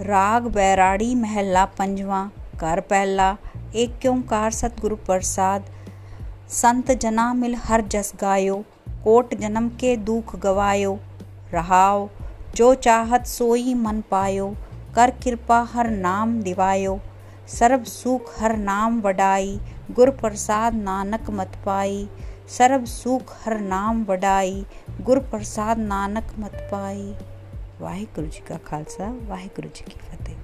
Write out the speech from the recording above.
राग बैराड़ी महला पंजवा कर पहला, एक ओंकार सतगुरु प्रसाद। संत जना मिल हर जस गायो, कोट जन्म के दुख गवायो। रहाओ, जो चाहत सोई मन पायो, कर कृपा हर नाम दिवायो। सर्व सुख हर नाम वडाई, गुर प्रसाद नानक मत पाई। सर्व सुख हर नाम वडाई, गुर प्रसाद नानक मत पाई। ਵਾਹਿਗੁਰੂ ਜੀ ਕਾ ਖਾਲਸਾ ਵਾਹਿਗੁਰੂ ਜੀ ਕੀ ਫਤਿਹ